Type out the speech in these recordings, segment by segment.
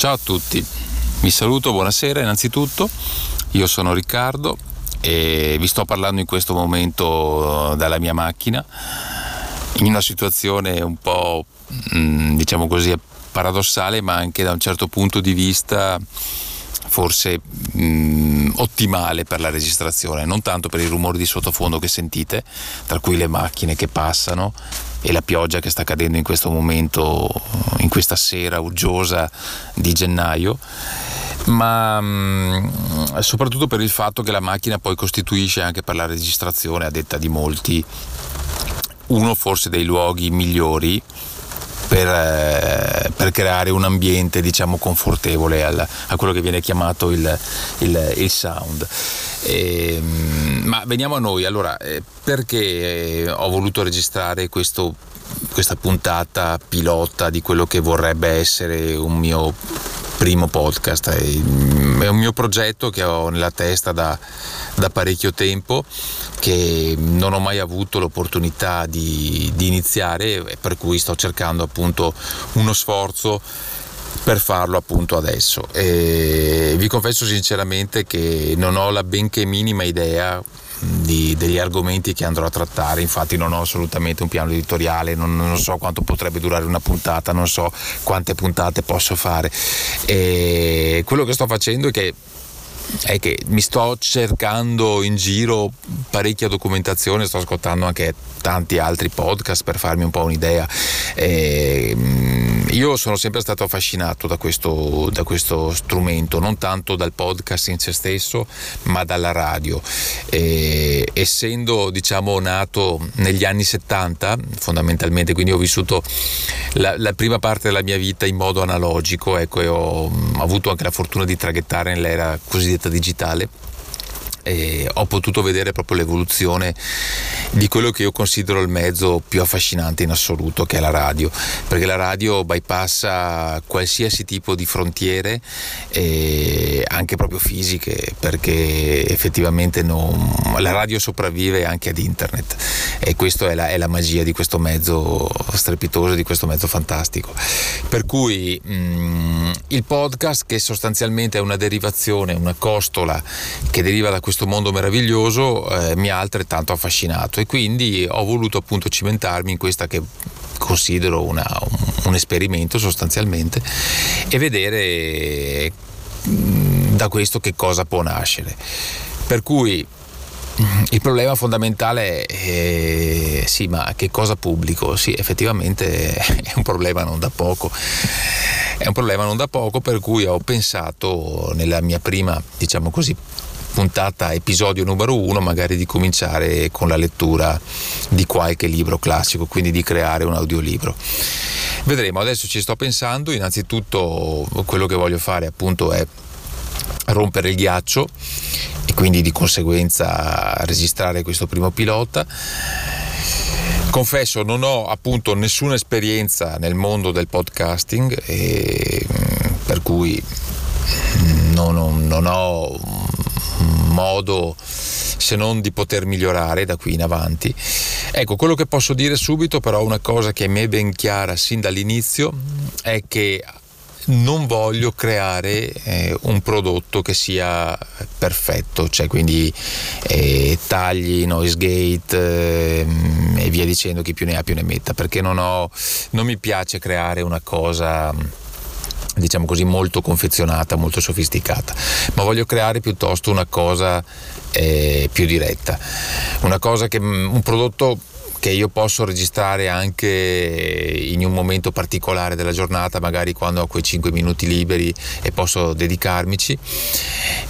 Ciao a tutti, vi saluto, buonasera. Innanzitutto, io sono Riccardo e vi sto parlando in questo momento dalla mia macchina in una situazione un po' mm, diciamo così paradossale ma anche da un certo punto di vista forse mh, mm, ottimale per la registrazione, non tanto per i rumori di sottofondo che sentite, tra cui le macchine che passano e la pioggia che sta cadendo in questo momento, in questa sera uggiosa di gennaio, ma mh, mm, soprattutto per il fatto che la macchina poi costituisce anche per la registrazione, a detta di molti, uno forse dei luoghi migliori per, eh, per creare un ambiente diciamo confortevole al, a quello che viene chiamato il, il, il sound. E, ehm, ma veniamo a noi, allora eh, perché ho voluto registrare questo, questa puntata pilota di quello che vorrebbe essere un mio primo podcast. È un mio progetto che ho nella testa da, da parecchio tempo, che non ho mai avuto l'opportunità di, di iniziare e per cui sto cercando appunto uno sforzo per farlo appunto adesso. E vi confesso sinceramente che non ho la benché minima idea di, degli argomenti che andrò a trattare, infatti non ho assolutamente un piano editoriale, non, non, so quanto potrebbe durare una puntata, non so quante puntate posso fare. E quello che sto facendo è che è che mi sto cercando in giro parecchia documentazione, sto ascoltando anche tanti altri podcast per farmi un po' un'idea. E, mm, io sono sempre stato affascinato da questo, da questo, strumento, non tanto dal podcast in se stesso, ma dalla radio. E, essendo diciamo nato negli anni 70, fondamentalmente, quindi ho vissuto la, la prima parte della mia vita in modo analogico, ecco, e ho, ho avuto anche la fortuna di traghettare nell'era cosiddetta digitale e ho potuto vedere proprio l'evoluzione di quello che io considero il mezzo più affascinante in assoluto, che è la radio, perché la radio bypassa qualsiasi tipo di frontiere, anche proprio fisiche, perché effettivamente non, la radio sopravvive anche ad internet e questa è la, è la magia di questo mezzo strepitoso, di questo mezzo fantastico. Per cui mh, mm, il podcast che sostanzialmente è una derivazione, una costola che deriva da questo mondo meraviglioso, eh, mi ha altrettanto affascinato e quindi ho voluto appunto cimentarmi in questa che considero una, un, esperimento sostanzialmente e vedere mm, da questo che cosa può nascere. Per cui mm, il problema fondamentale è sì, ma che cosa pubblico? Sì, effettivamente è un problema non da poco. È un problema non da poco per cui ho pensato nella mia prima, diciamo così, puntata episodio numero uno magari di cominciare con la lettura di qualche libro classico, quindi di creare un audiolibro. Vedremo, adesso ci sto pensando, innanzitutto quello che voglio fare appunto è rompere il ghiaccio e quindi di conseguenza registrare questo primo pilota. Confesso, non ho appunto nessuna esperienza nel mondo del podcasting, e, per cui non, non, non ho modo se non di poter migliorare da qui in avanti. Ecco, quello che posso dire subito però una cosa che mi è ben chiara sin dall'inizio è che non voglio creare eh, un prodotto che sia perfetto, cioè quindi eh, tagli, noise gate eh, e via dicendo chi più ne ha più ne metta, perché non, ho, non mi piace creare una cosa diciamo così molto confezionata, molto sofisticata, ma voglio creare piuttosto una cosa eh, più diretta, una cosa che mm, un prodotto che io posso registrare anche in un momento particolare della giornata, magari quando ho quei 5 minuti liberi e posso dedicarmici,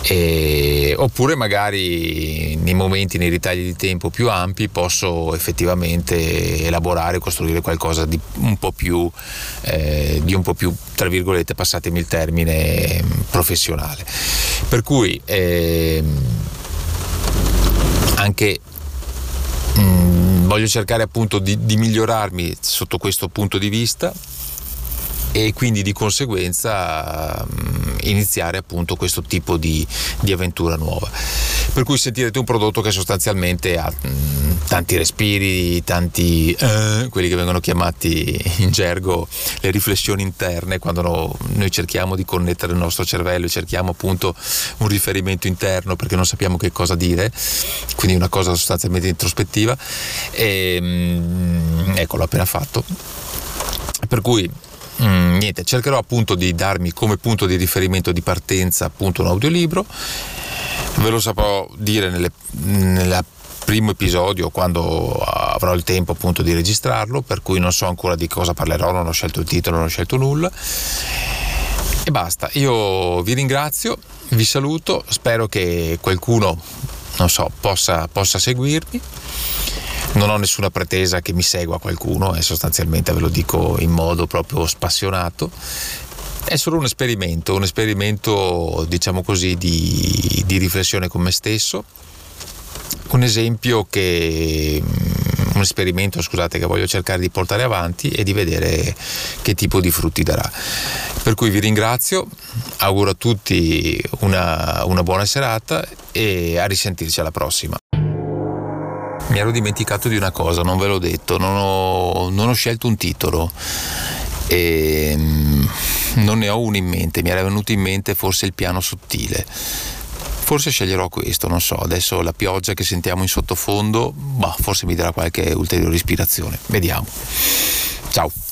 e, oppure magari nei momenti, nei ritagli di tempo più ampi, posso effettivamente elaborare, costruire qualcosa di un po' più, eh, di un po' più tra virgolette, passatemi il termine, professionale. Per cui eh, anche voglio cercare appunto di, di migliorarmi sotto questo punto di vista e quindi di conseguenza mm, iniziare appunto questo tipo di, di, avventura nuova. Per cui sentirete un prodotto che sostanzialmente ha mm, tanti respiri, tanti eh, quelli che vengono chiamati in gergo le riflessioni interne quando no, noi cerchiamo di connettere il nostro cervello e cerchiamo appunto un riferimento interno perché non sappiamo che cosa dire, quindi una cosa sostanzialmente introspettiva e mh, mm, ecco l'ho appena fatto. Per cui Mm, niente, cercherò appunto di darmi come punto di riferimento di partenza appunto un audiolibro. Ve lo saprò dire nelle, nel primo episodio quando avrò il tempo appunto di registrarlo, per cui non so ancora di cosa parlerò, non ho scelto il titolo, non ho scelto nulla. E basta, io vi ringrazio, vi saluto, spero che qualcuno, non so, possa, possa seguirmi non ho nessuna pretesa che mi segua qualcuno e sostanzialmente ve lo dico in modo proprio spassionato. È solo un esperimento, un esperimento diciamo così di, di riflessione con me stesso, un esempio che mm, un esperimento scusate che voglio cercare di portare avanti e di vedere che tipo di frutti darà. Per cui vi ringrazio auguro a tutti una, una buona serata e a risentirci alla prossima. Mi ero dimenticato di una cosa, non ve l'ho detto, non ho, non ho scelto un titolo. E mm, non ne ho uno in mente, mi era venuto in mente forse il piano sottile. Forse sceglierò questo, non so, adesso la pioggia che sentiamo in sottofondo, bah, forse mi darà qualche ulteriore ispirazione. Vediamo. Ciao.